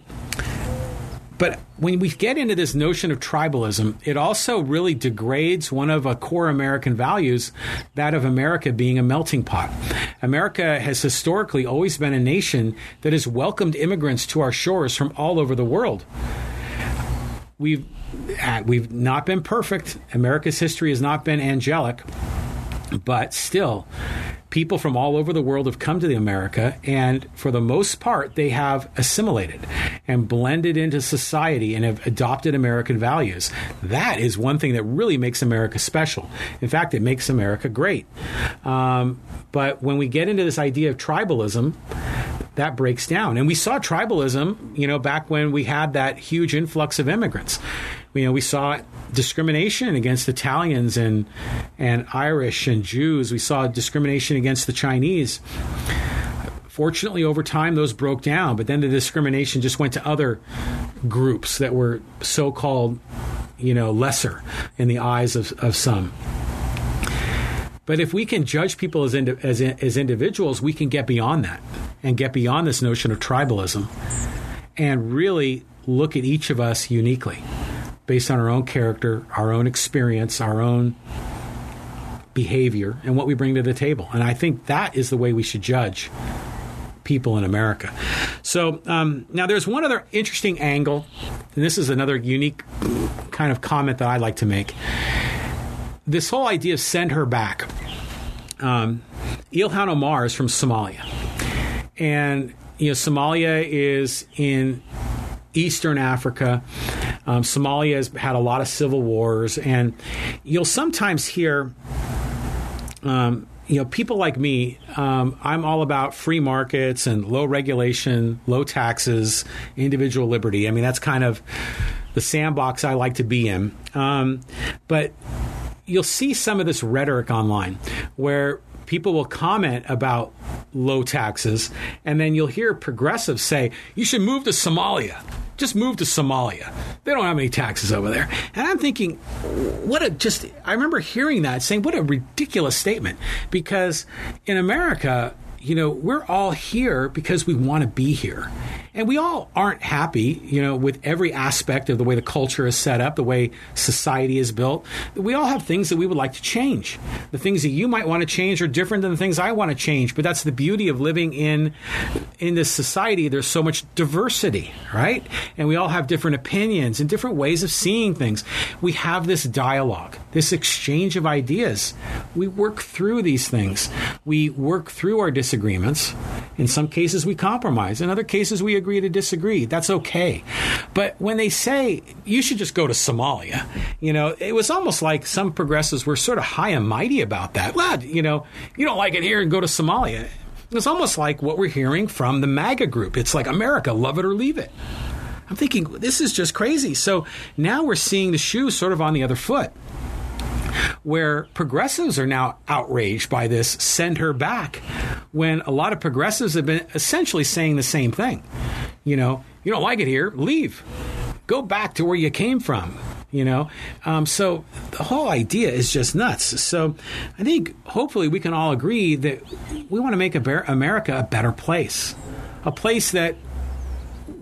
but when we get into this notion of tribalism, it also really degrades one of a core American values, that of America being a melting pot. America has historically always been a nation that has welcomed immigrants to our shores from all over the world. We've uh, we've not been perfect. America's history has not been angelic, but still people from all over the world have come to the America, and for the most part, they have assimilated and blended into society and have adopted American values. That is one thing that really makes America special. In fact, it makes America great. Um, but when we get into this idea of tribalism, that breaks down. And we saw tribalism, you know, back when we had that huge influx of immigrants. You know, we saw discrimination against Italians and and Irish and Jews. We saw discrimination against the Chinese. Fortunately, over time, those broke down, but then the discrimination just went to other groups that were so called, you know, lesser in the eyes of, of some. But if we can judge people as, indi- as, as individuals, we can get beyond that and get beyond this notion of tribalism and really look at each of us uniquely based on our own character, our own experience, our own behavior, and what we bring to the table. And I think that is the way we should judge people in America. So um, now there's one other interesting angle, and this is another unique kind of comment that I like to make. This whole idea of send her back. Um, Ilhan Omar is from Somalia, and you know Somalia is in eastern Africa. Um, Somalia has had a lot of civil wars, and you'll sometimes hear um, you know, people like me, um, I'm all about free markets and low regulation, low taxes, individual liberty. I mean, that's kind of the sandbox I like to be in. Um, but you'll see some of this rhetoric online where people will comment about low taxes, and then you'll hear progressives say, you should move to Somalia just move to Somalia. They don't have any taxes over there. And I'm thinking, what a just, I remember hearing that saying, what a ridiculous statement. Because in America, you know, we're all here because we want to be here. And we all aren't happy, you know, with every aspect of the way the culture is set up, the way society is built. We all have things that we would like to change. The things that you might want to change are different than the things I want to change. But that's the beauty of living in in this society. There's so much diversity, right? And we all have different opinions and different ways of seeing things. We have this dialogue, this exchange of ideas. We work through these things. We work through our disagreements. In some cases, we compromise. In other cases, we agree to disagree. That's okay. But when they say you should just go to Somalia, you know, it was almost like some progressives were sort of high and mighty about that. Well, you know, you don't like it here and go to Somalia. It's almost like what we're hearing from the MAGA group. It's like America, love it or leave it. I'm thinking, this is just crazy. So now we're seeing the shoe sort of on the other foot where progressives are now outraged by this send her back when a lot of progressives have been essentially saying the same thing. You know, you don't like it here, leave. Go back to where you came from. You know, um, so the whole idea is just nuts. So I think hopefully we can all agree that we want to make America a better place, a place that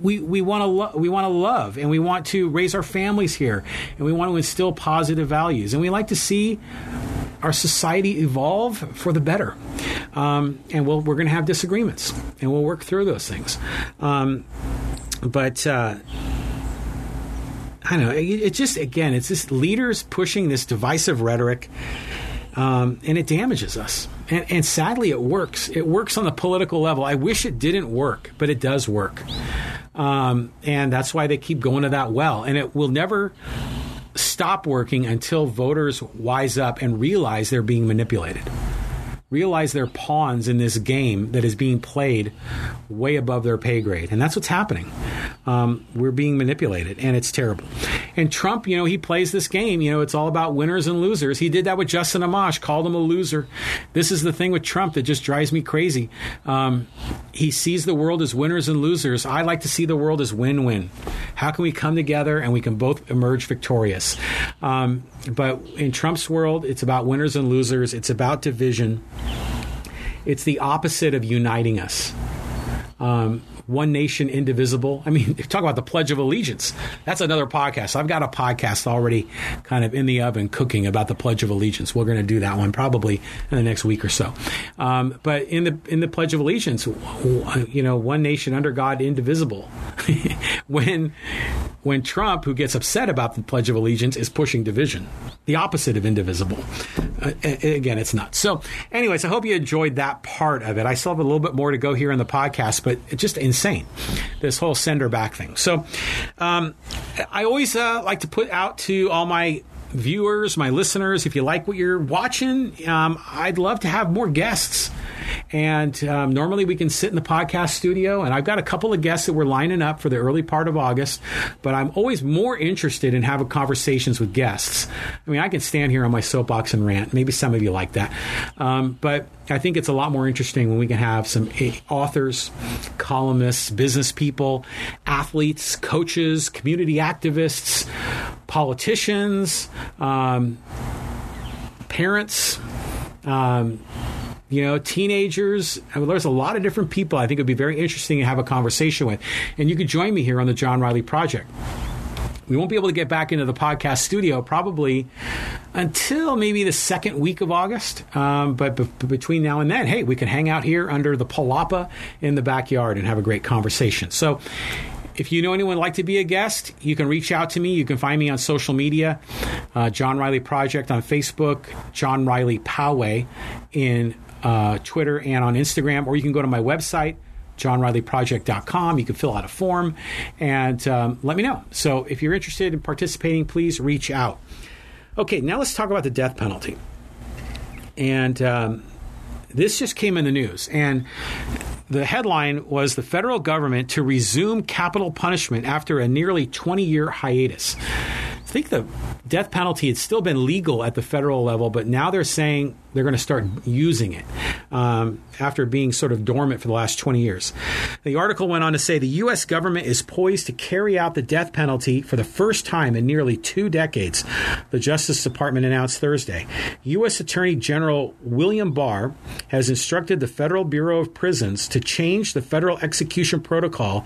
we, we want to lo- we want to love and we want to raise our families here and we want to instill positive values and we like to see our society evolve for the better. Um, and we'll, we're going to have disagreements and we'll work through those things. Um, but uh, I don't know. It, it, just again, it's just leaders pushing this divisive rhetoric, um, and it damages us. And, and, sadly, it works. It works on the political level. I wish it didn't work, but it does work. Um, and that's why they keep going to that well. And it will never stop working until voters wise up and realize they're being manipulated. Realize they're pawns in this game that is being played way above their pay grade. And that's what's happening. Um, we're being manipulated, and it's terrible. And Trump, you know, he plays this game. You know, it's all about winners and losers. He did that with Justin Amash, called him a loser. This is the thing with Trump that just drives me crazy. Um, he sees the world as winners and losers. I like to see the world as win win. How can we come together and we can both emerge victorious? Um, but in Trump's world, it's about winners and losers, it's about division. It's the opposite of uniting us. Um, one nation indivisible. I mean, [laughs] talk about the Pledge of Allegiance. That's another podcast. I've got a podcast already kind of in the oven cooking about the Pledge of Allegiance. We're going to do that one probably in the next week or so. Um, but in the in the Pledge of Allegiance, you know, one nation under God, indivisible. [laughs] when when Trump, who gets upset about the Pledge of Allegiance, is pushing division, the opposite of indivisible. Uh, again, it's nuts. So, anyways, I hope you enjoyed that part of it. I still have a little bit more to go here in the podcast, but it's just insane, this whole send her back thing. So, um, I always uh, like to put out to all my viewers, my listeners, if you like what you're watching, um, I'd love to have more guests. And um, normally we can sit in the podcast studio, and I've got a couple of guests that we're lining up for the early part of August. But I'm always more interested in having conversations with guests. I mean, I can stand here on my soapbox and rant. Maybe some of you like that, um, but I think it's a lot more interesting when we can have some authors, columnists, business people, athletes, coaches, community activists, politicians, um, parents. Um, you know, teenagers. I mean, there's a lot of different people I think would be very interesting to have a conversation with. And you could join me here on the John Riley Project. We won't be able to get back into the podcast studio probably until maybe the second week of August. Um, but between now and then, hey, we can hang out here under the palapa in the backyard and have a great conversation. So, if you know anyone would like to be a guest, you can reach out to me. You can find me on social media, uh, John Riley Project on Facebook, John Riley Poway in uh, Twitter and on Instagram, or you can go to my website, johnrileyproject.com. You can fill out a form and um, let me know. So if you're interested in participating, please reach out. Okay, now let's talk about the death penalty. And um, this just came in the news. And the headline was the federal government to resume capital punishment after a nearly 20 year hiatus. Think the death penalty had still been legal at the federal level, but now they're saying they're going to start using it. Um, after being sort of dormant for the last 20 years. The article went on to say the U.S. government is poised to carry out the death penalty for the first time in nearly two decades, the Justice Department announced Thursday. U.S. Attorney General William Barr has instructed the Federal Bureau of Prisons to change the federal execution protocol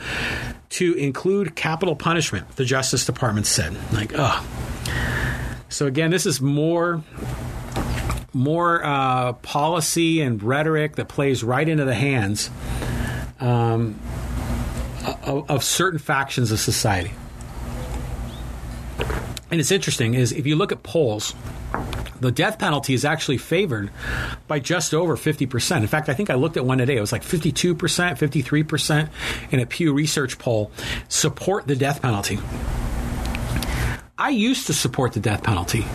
to include capital punishment, the Justice Department said. Like, oh. So again, this is more more uh, policy and rhetoric that plays right into the hands um, of, of certain factions of society. And it's interesting is if you look at polls, the death penalty is actually favored by just over 50%. In fact, I think I looked at one today. It was like 52%, 53% in a Pew Research poll support the death penalty. I used to support the death penalty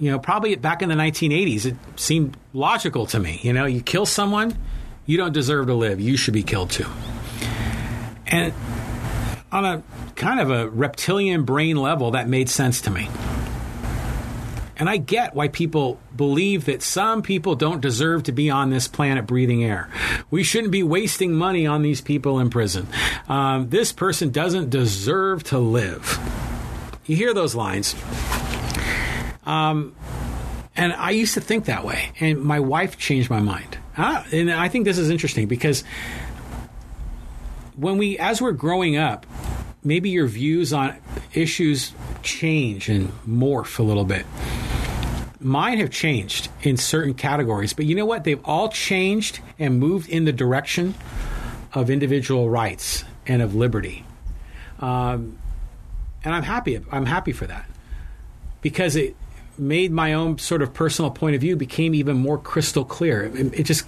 you know, probably back in the 1980s, it seemed logical to me. You know, you kill someone, you don't deserve to live. You should be killed too. And on a kind of a reptilian brain level, that made sense to me. And I get why people believe that some people don't deserve to be on this planet breathing air. We shouldn't be wasting money on these people in prison. Um, this person doesn't deserve to live. You hear those lines. Um, and I used to think that way, and my wife changed my mind. Ah, and I think this is interesting because when we, as we're growing up, maybe your views on issues change and morph a little bit. Mine have changed in certain categories, but you know what? They've all changed and moved in the direction of individual rights and of liberty. Um, and I'm happy. I'm happy for that because it made my own sort of personal point of view became even more crystal clear. It, it just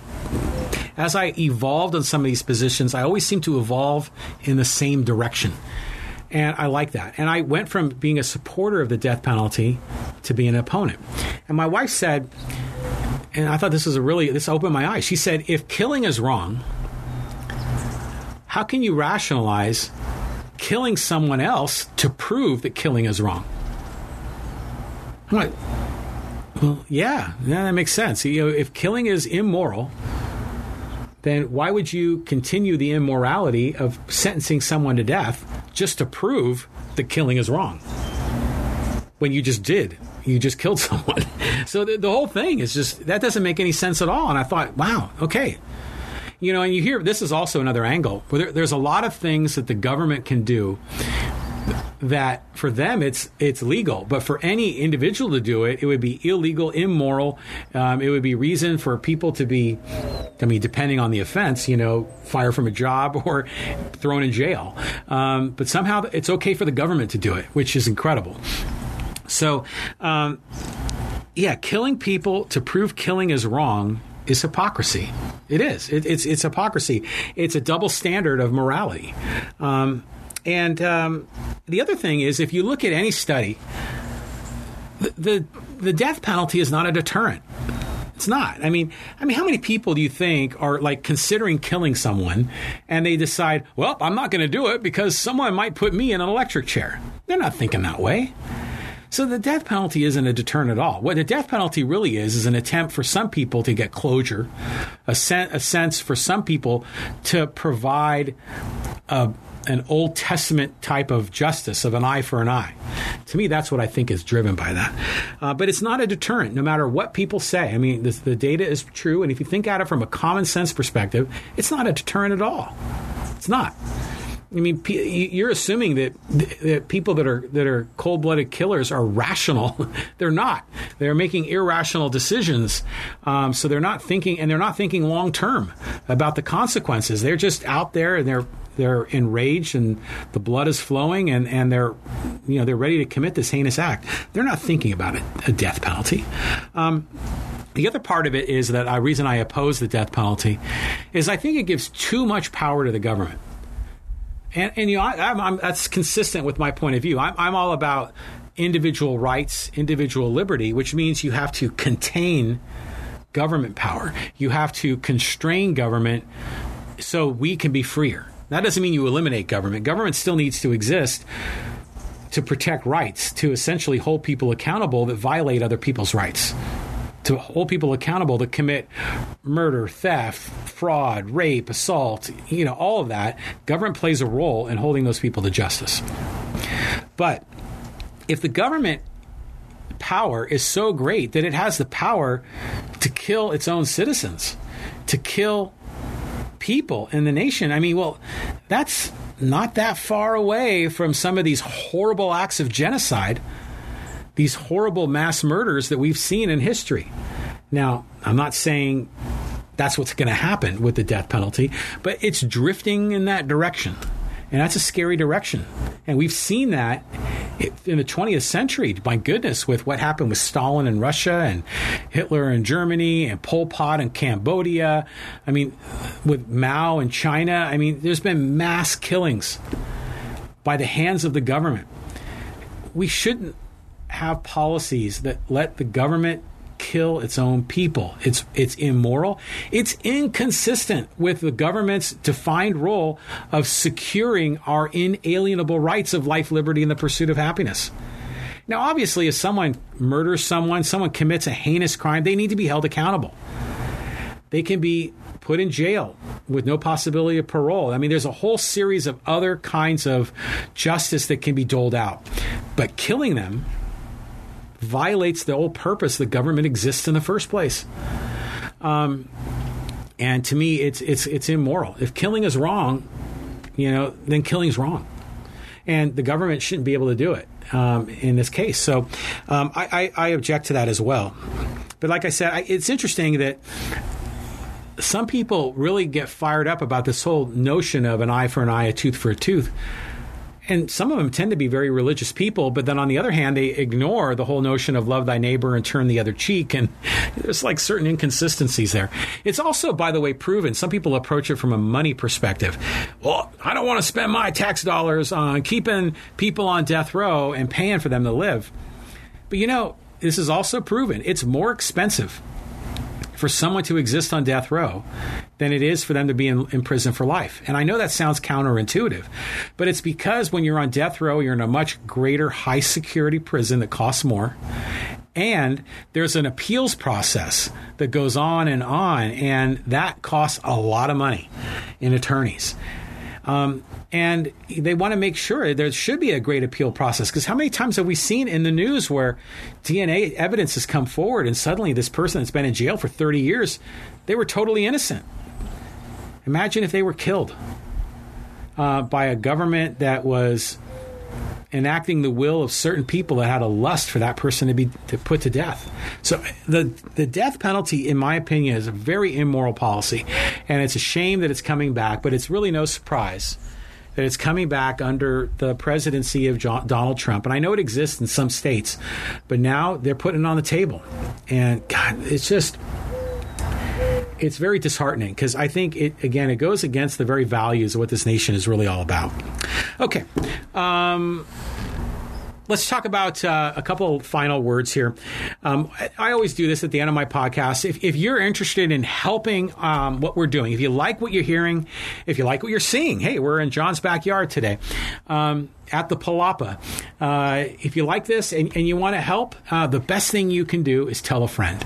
as I evolved on some of these positions, I always seem to evolve in the same direction. And I like that. And I went from being a supporter of the death penalty to being an opponent. And my wife said, and I thought this was a really, this opened my eyes. She said, if killing is wrong, how can you rationalize killing someone else to prove that killing is wrong? I'm well, yeah, yeah, that makes sense. You know, if killing is immoral, then why would you continue the immorality of sentencing someone to death just to prove that killing is wrong? When you just did, you just killed [laughs] someone. so the, the whole thing is just that doesn't make any sense at all. And I thought, wow, okay, you know, and you hear this is also another angle where there, there's a lot of things that the government can do that for them it's it's legal, but for any individual to do it, it would be illegal, immoral. Um, it would be reason for people to be, I mean, depending on the offense, you know, fired from a job [laughs] or thrown in jail. Um, but somehow it's okay for the government to do it, which is incredible. So, um, yeah, killing people to prove killing is wrong is hypocrisy. It is. It, it's it's hypocrisy. It's a double standard of morality. Um, and um, the other thing is, if you look at any study, the, the, the death penalty is not a deterrent. It's not. I mean, I mean, how many people do you think are like considering killing someone, and they decide, well, I'm not going to do it because someone might put me in an electric chair? They're not thinking that way. So the death penalty isn't a deterrent at all. What the death penalty really is is an attempt for some people to get closure, a, sen- a sense for some people to provide a an Old Testament type of justice of an eye for an eye. To me, that's what I think is driven by that. Uh, but it's not a deterrent, no matter what people say. I mean, this, the data is true, and if you think at it from a common sense perspective, it's not a deterrent at all. It's not. I mean, you're assuming that, that people that are that are cold-blooded killers are rational. [laughs] they're not. They're making irrational decisions. Um, so they're not thinking, and they're not thinking long term about the consequences. They're just out there and they're they're enraged and the blood is flowing and, and they're you know they're ready to commit this heinous act. They're not thinking about a death penalty. Um, the other part of it is that the reason I oppose the death penalty is I think it gives too much power to the government. And, and you know, I, I'm, I'm, that's consistent with my point of view. I'm, I'm all about individual rights, individual liberty, which means you have to contain government power. You have to constrain government so we can be freer. That doesn't mean you eliminate government. Government still needs to exist to protect rights, to essentially hold people accountable that violate other people's rights, to hold people accountable to commit murder, theft, fraud, rape, assault, you know, all of that. Government plays a role in holding those people to justice. But if the government power is so great that it has the power to kill its own citizens, to kill people in the nation. I mean, well, that's not that far away from some of these horrible acts of genocide, these horrible mass murders that we've seen in history. Now, I'm not saying that's what's going to happen with the death penalty, but it's drifting in that direction. And that's a scary direction. And we've seen that in the 20th century, my goodness, with what happened with Stalin in Russia and Hitler in Germany and Pol Pot in Cambodia. I mean, with Mao in China. I mean, there's been mass killings by the hands of the government. We shouldn't have policies that let the government kill its own people. It's it's immoral. It's inconsistent with the government's defined role of securing our inalienable rights of life, liberty, and the pursuit of happiness. Now, obviously, if someone murders someone, someone commits a heinous crime, they need to be held accountable. They can be put in jail with no possibility of parole. I mean, there's a whole series of other kinds of justice that can be doled out. But killing them violates the whole purpose the government exists in the first place. Um, and to me, it's it's it's immoral. If killing is wrong, you know, then killing is wrong, and the government shouldn't be able to do it um, in this case. So, um, I, I, I, object to that as well. But like I said, I, it's interesting that some people really get fired up about this whole notion of an eye for an eye, a tooth for a tooth and some of them tend to be very religious people, but then on the other hand, they ignore the whole notion of love thy neighbor and turn the other cheek. And [laughs] there's like certain inconsistencies there. It's also, by the way, proven some people approach it from a money perspective. Well, I don't want to spend my tax dollars on keeping people on death row and paying for them to live. But you know, this is also proven it's more expensive for someone to exist on death row than it is for them to be in, in, prison for life. And I know that sounds counterintuitive, but it's because when you're on death row, you're in a much greater high security prison that costs more. And there's an appeals process that goes on and on, and that costs a lot of money in attorneys. Um, and they want to make sure there should be a great appeal process because how many times have we seen in the news where DNA evidence has come forward and suddenly this person that's been in jail for 30 years, they were totally innocent. Imagine if they were killed uh, by a government that was enacting the will of certain people that had a lust for that person to be to put to death. So the the death penalty, in my opinion, is a very immoral policy, and it's a shame that it's coming back. But it's really no surprise that it's coming back under the presidency of John, Donald Trump. And I know it exists in some states, but now they're putting it on the table, and God, it's just it's very disheartening because I think it again it goes against the very values of what this nation is really all about. Okay. Um, let's talk about uh, a couple final words here. Um, I, always do this at the end of my podcast. If, if you're interested in helping um, what we're doing, if you like what you're hearing, if you like what you're seeing, hey, we're in John's backyard today. Um, at the Palapa. Uh, if you like this and, and you want to help, uh, the best thing you can do is tell a friend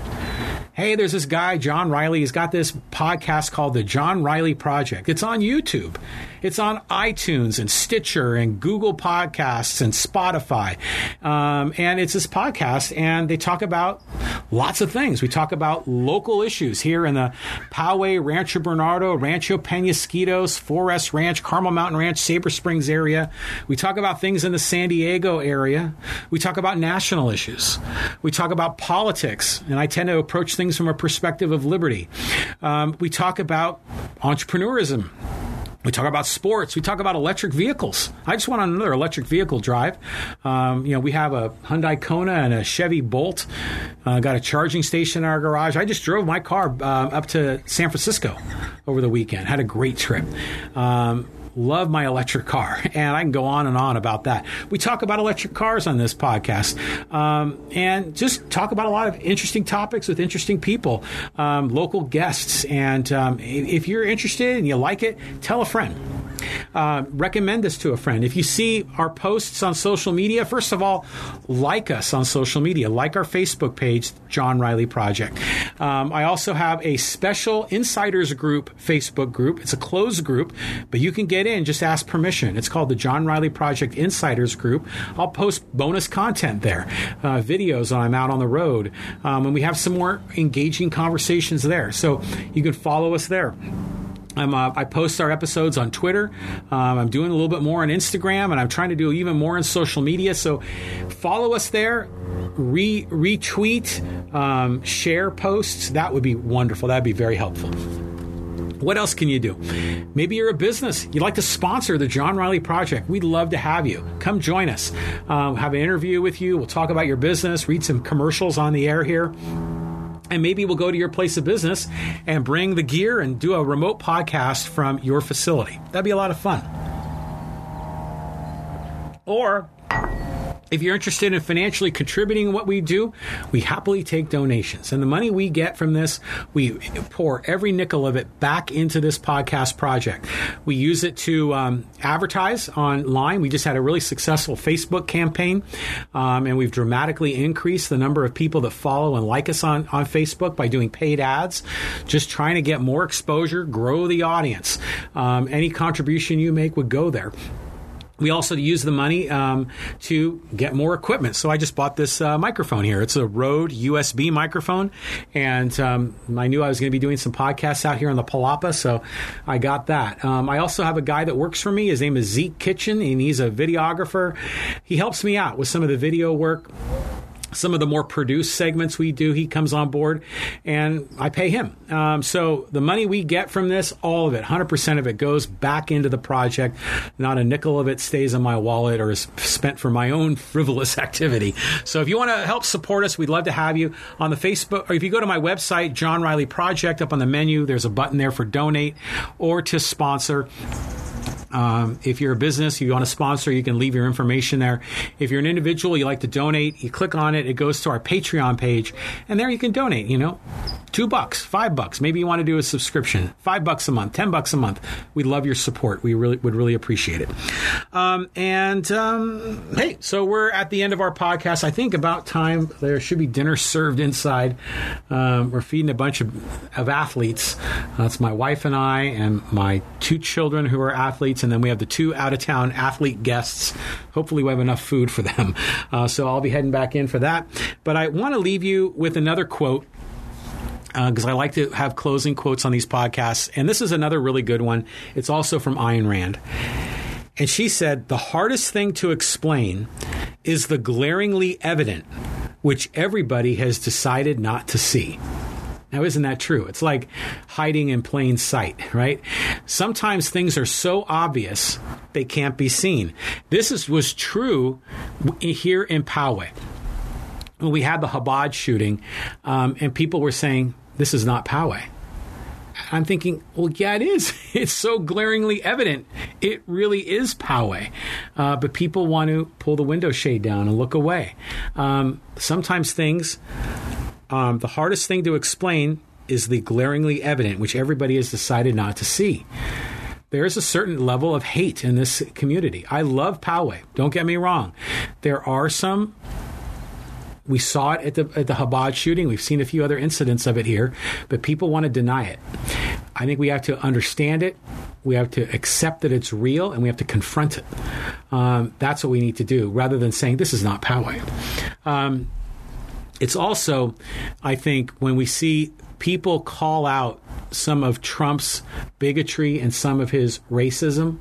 hey, there's this guy, John Riley. He's got this podcast called The John Riley Project. It's on YouTube. It's on iTunes and Stitcher and Google Podcasts and Spotify. Um, and it's this podcast, and they talk about lots of things. We talk about local issues here in the Poway, Rancho Bernardo, Rancho Penasquitos, 4S Ranch, Carmel Mountain Ranch, Sabre Springs area. We talk about things in the San Diego area. We talk about national issues. We talk about politics, and I tend to approach things from a perspective of liberty. Um, we talk about entrepreneurism we talk about sports. We talk about electric vehicles. I just went on another electric vehicle drive. Um, you know, we have a Hyundai Kona and a Chevy Bolt. Uh, got a charging station in our garage. I just drove my car uh, up to San Francisco over the weekend. Had a great trip. Um, love my electric car, [laughs] and I can go on and on about that. We talk about electric cars on this podcast, um, and just talk about a lot of interesting topics with interesting people, um, local guests. And um, if you're interested and you like it, tell a friend. Uh, recommend this to a friend. If you see our posts on social media, first of all, like us on social media, like our Facebook page, John Riley Project. Um, I also have a special insiders group Facebook group. It's a closed group, but you can get in. Just ask permission. It's called the John Riley Project Insiders Group. I'll post bonus content there, uh, videos when I'm out on the road, um, and we have some more engaging conversations there. So you can follow us there. Uh, i post our episodes on Twitter. Um, I'm doing a little bit more on Instagram, and I'm trying to do even more on social media. So follow us there, re- retweet, um, share posts. That would be wonderful. That'd be very helpful. What else can you do? Maybe you're a business. You'd like to sponsor the John Riley Project. We'd love to have you. Come join us. Um, have an interview with you. We'll talk about your business, read some commercials on the air here and maybe we'll go to your place of business and bring the gear and do a remote podcast from your facility. That'd be a lot of fun. Or if you're interested in financially contributing what we do, we happily take donations. And the money we get from this, we pour every nickel of it back into this podcast project. We use it to um, advertise online. We just had a really successful Facebook campaign, um, and we've dramatically increased the number of people that follow and like us on, on Facebook by doing paid ads, just trying to get more exposure, grow the audience. Um, any contribution you make would go there we also use the money um, to get more equipment. So I just bought this uh, microphone here. It's a Rode USB microphone, and um, I knew I was going to be doing some podcasts out here on the Palapa, so I got that. Um, I also have a guy that works for me. His name is Zeke Kitchen, and he's a videographer. He helps me out with some of the video work some of the more produced segments we do, he comes on board and I pay him. Um, so the money we get from this, all of it, 100% of it goes back into the project. Not a nickel of it stays in my wallet or is spent for my own frivolous [laughs] activity. So if you want to help support us, we'd love to have you on the Facebook, or if you go to my website, John Riley Project, up on the menu, there's a button there for donate or to sponsor. Um, if you're a business, you want to sponsor, you can leave your information there. If you're an individual, you like to donate, you click on it, it goes to our Patreon page, and there you can donate, you know, two bucks, five bucks. Maybe you want to do a subscription, five bucks a month, ten bucks a month. We love your support. We really would really appreciate it. Um, and um, hey, so we're at the end of our podcast. I think about time. There should be dinner served inside. Um, we're feeding a bunch of, of athletes. That's my wife and I, and my two children who are athletes and then we have the two out of town athlete guests. Hopefully, we have enough food for them. [laughs] Uh, so I'll be heading back in for that. But I want to leave you with another quote because uh, I like to have closing quotes on these podcasts. And this is another really good one. It's also from Ayn Rand. And she said, The hardest thing to explain is the glaringly evident, which everybody has decided not to see. Now, isn't that true? It's like hiding in plain sight, right? Sometimes things are so obvious they can't be seen. This is, was true here in Poway. When we had the Chabad shooting, um, and people were saying, This is not Poway. I'm thinking, well, yeah, it is. [laughs] It's so glaringly evident. It really is Poway. Uh, but people want to pull the window shade down and look away. Um, sometimes things um, the hardest thing to explain is the glaringly evident, which everybody has decided not to see. There is a certain level of hate in this community. I love Poway. Don't get me wrong. There are some. We saw it at the at the Chabad shooting. We've seen a few other incidents of it here, but people want to deny it. I think we have to understand it. We have to accept that it's real, and we have to confront it. Um, that's what we need to do, rather than saying this is not Poway. Um, it's also, I think, when we see people call out some of Trump's bigotry and some of his racism,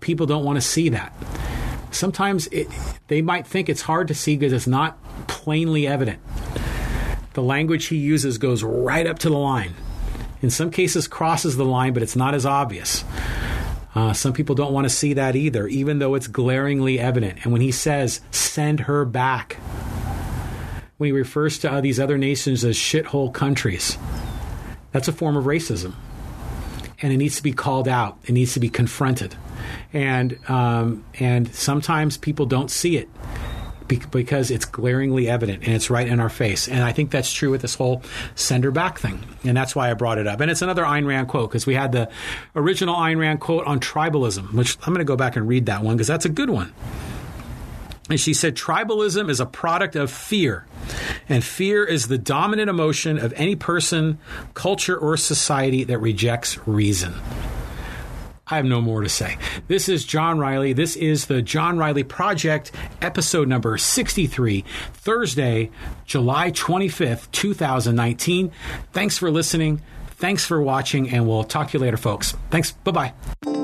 people don't want to see that. Sometimes it, they might think it's hard to see because it's not plainly evident. The language he uses goes right up to the line. In some cases, crosses the line, but it's not as obvious. Uh, some people don't want to see that either, even though it's glaringly evident. And when he says, send her back, when he refers to these other nations as shithole countries. That's a form of racism. And it needs to be called out, it needs to be confronted. And, um, and sometimes people don't see it. because it's glaringly evident and it's right in our face. And I think that's true with this whole send her back thing. And that's why I brought it up. And it's another Ayn Rand quote because we had the original Ayn Rand quote on tribalism, which I'm going to go back and read that one because that's a good one. And she said, tribalism is a product of fear. And fear is the dominant emotion of any person, culture, or society that rejects reason. I have no more to say. This is John Riley. This is the John Riley Project, episode number 63, Thursday, July 25th, 2019. Thanks for listening. Thanks for watching, and we'll talk to you later, folks. Thanks. Bye bye.